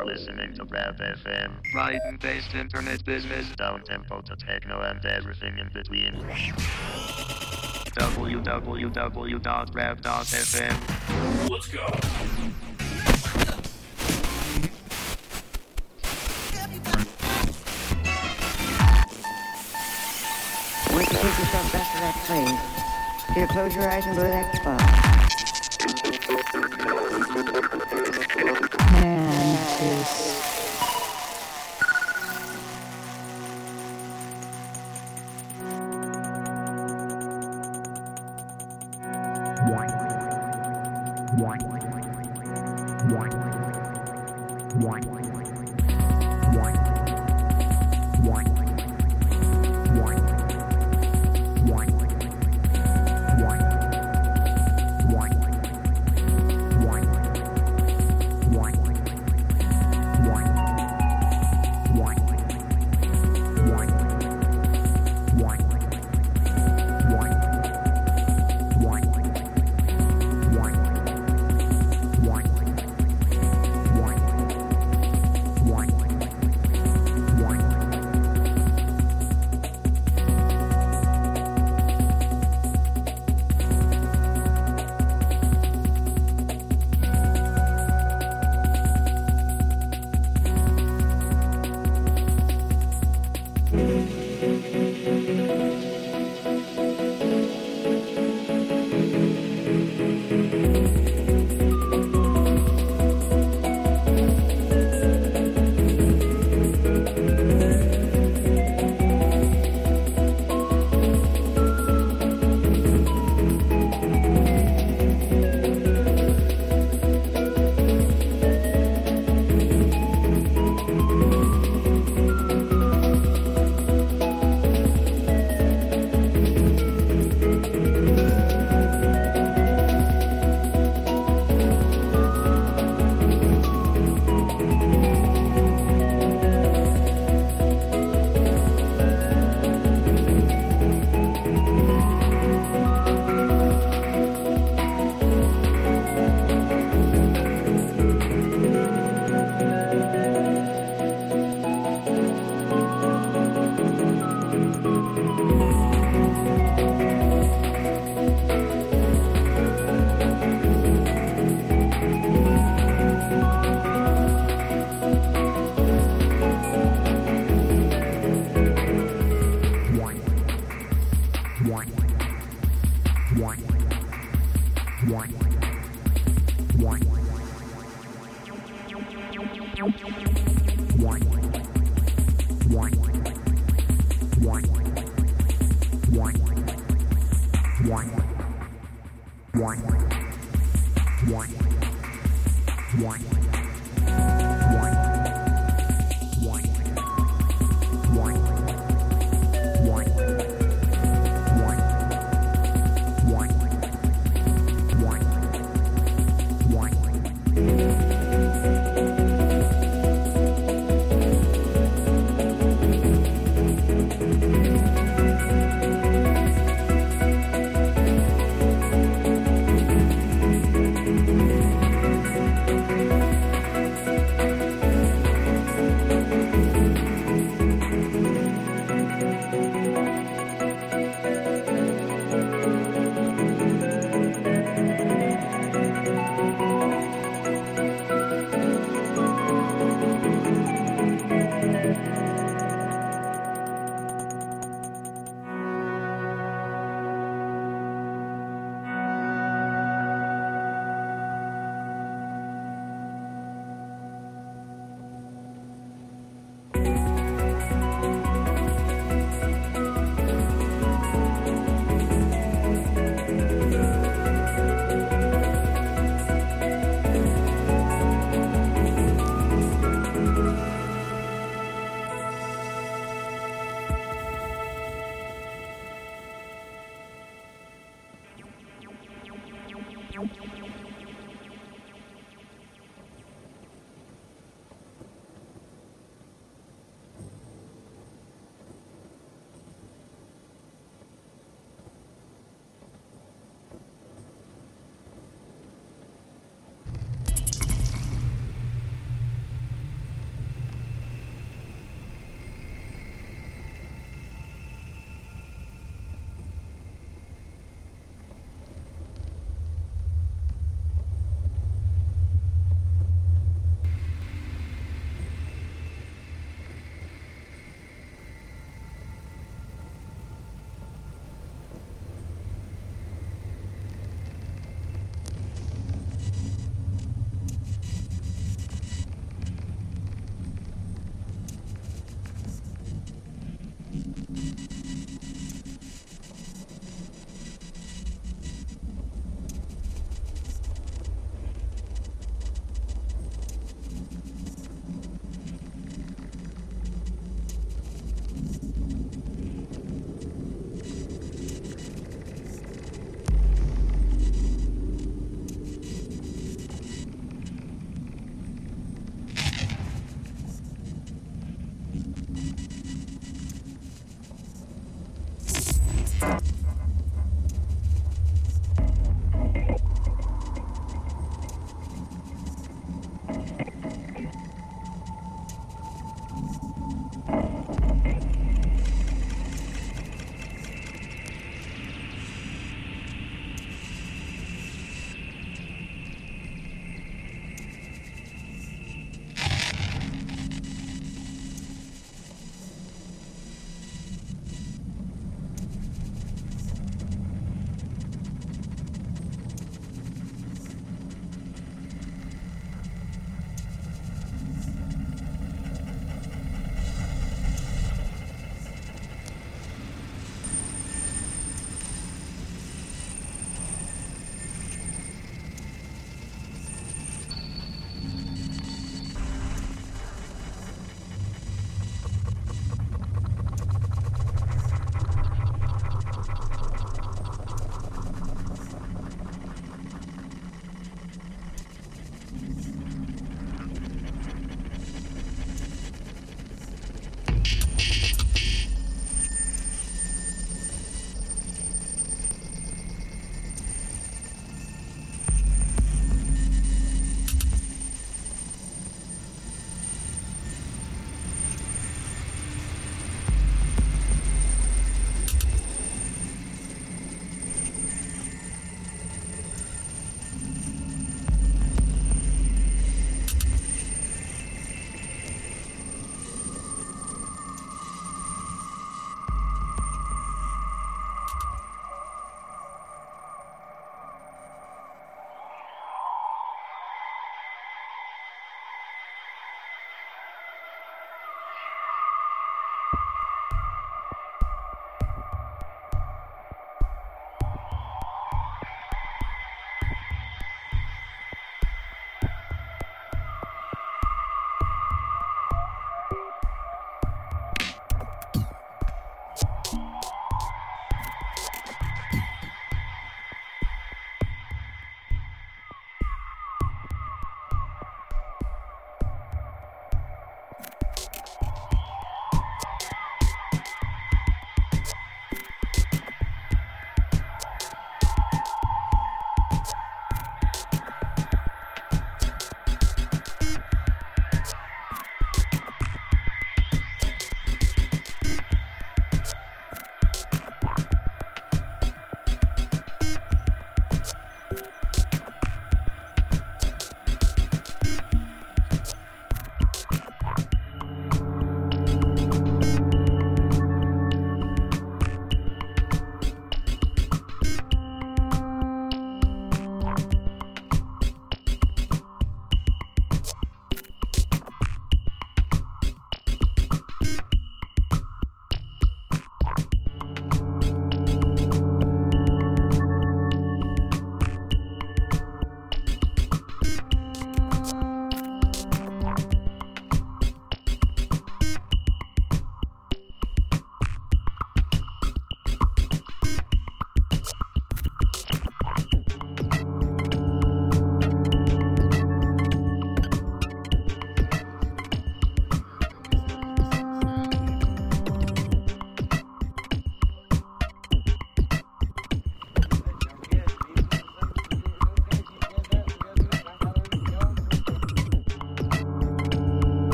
You're listening to Rap FM. Brighton-based internet business. Down tempo to techno and everything in between. www.rap.fm. Let's go. Once you take yourself back to that place, you close your eyes and go to that spot.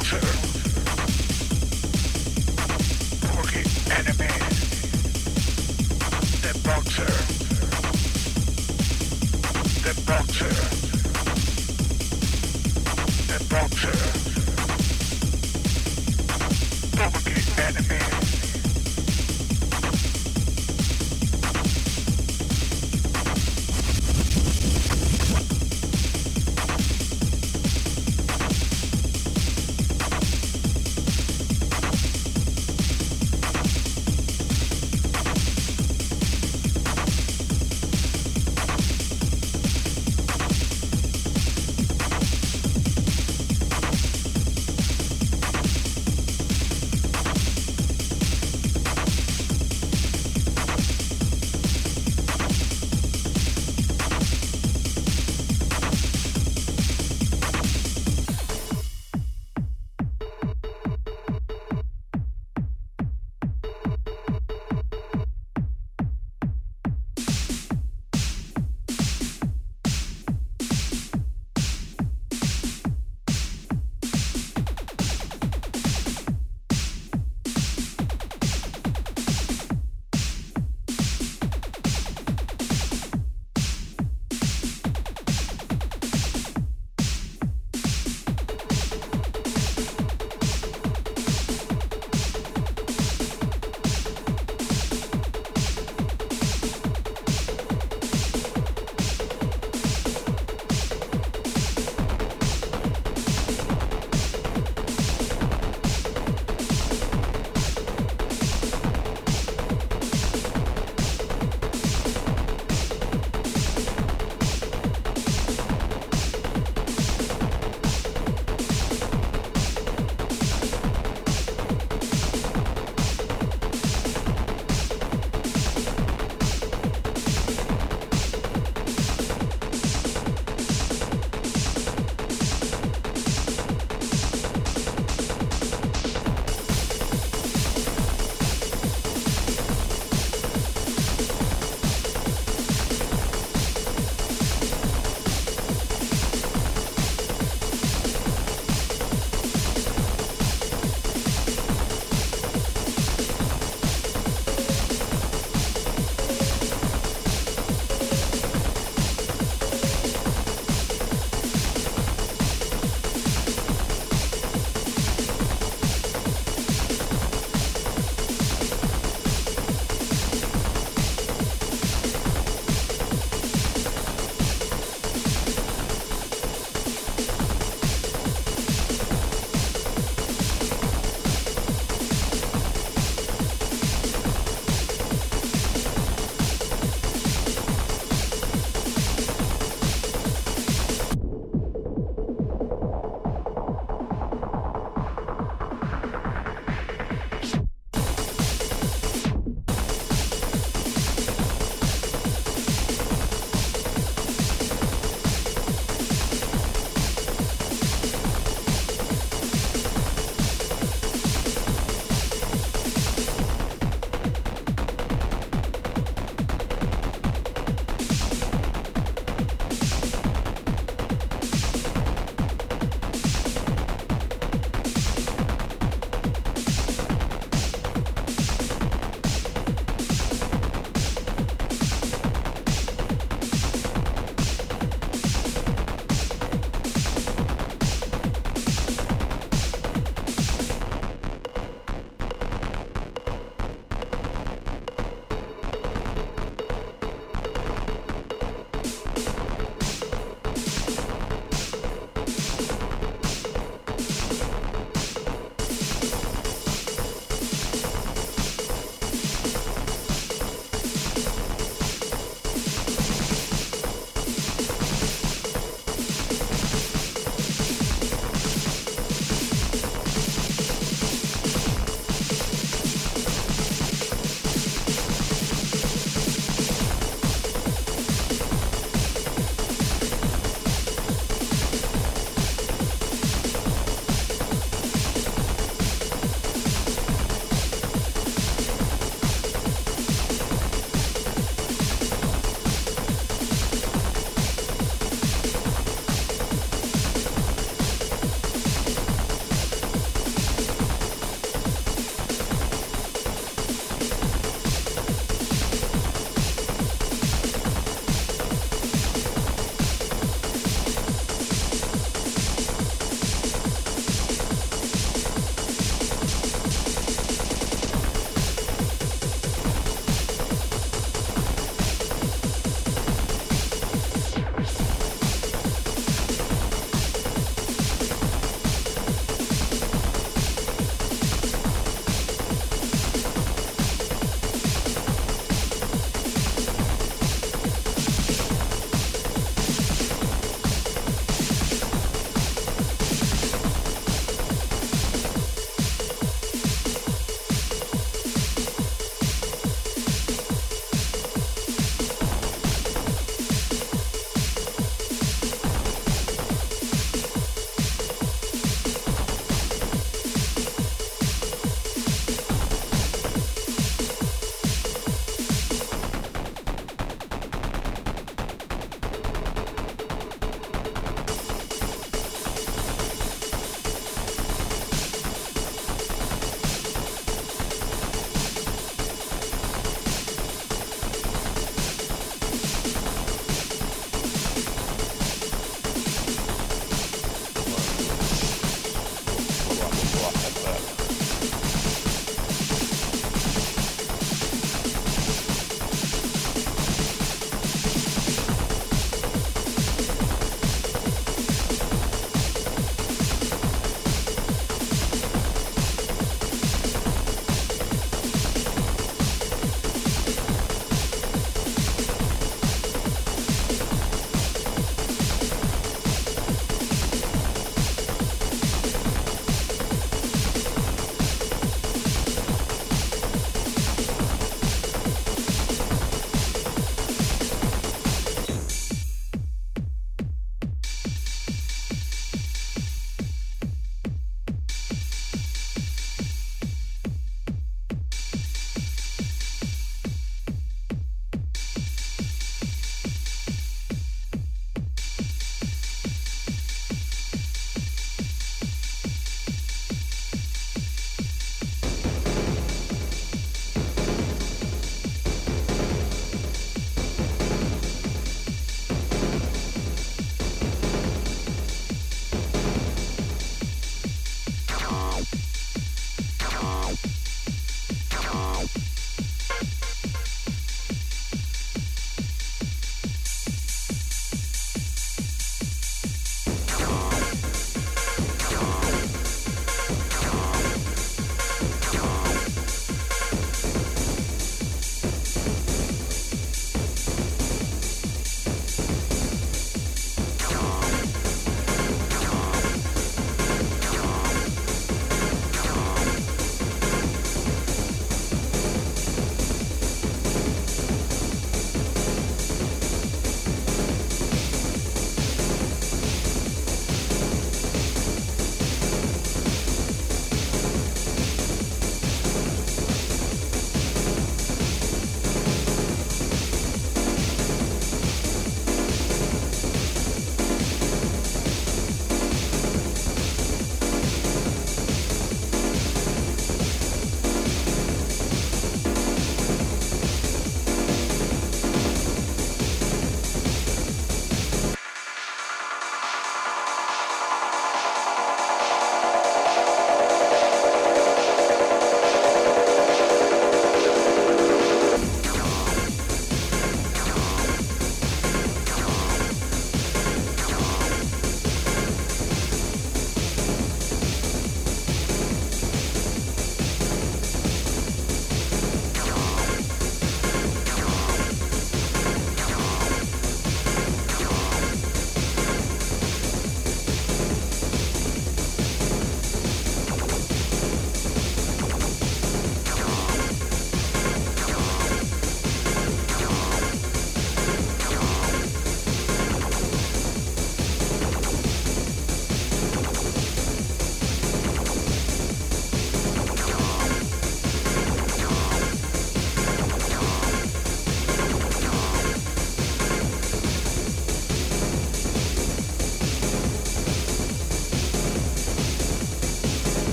Doctor.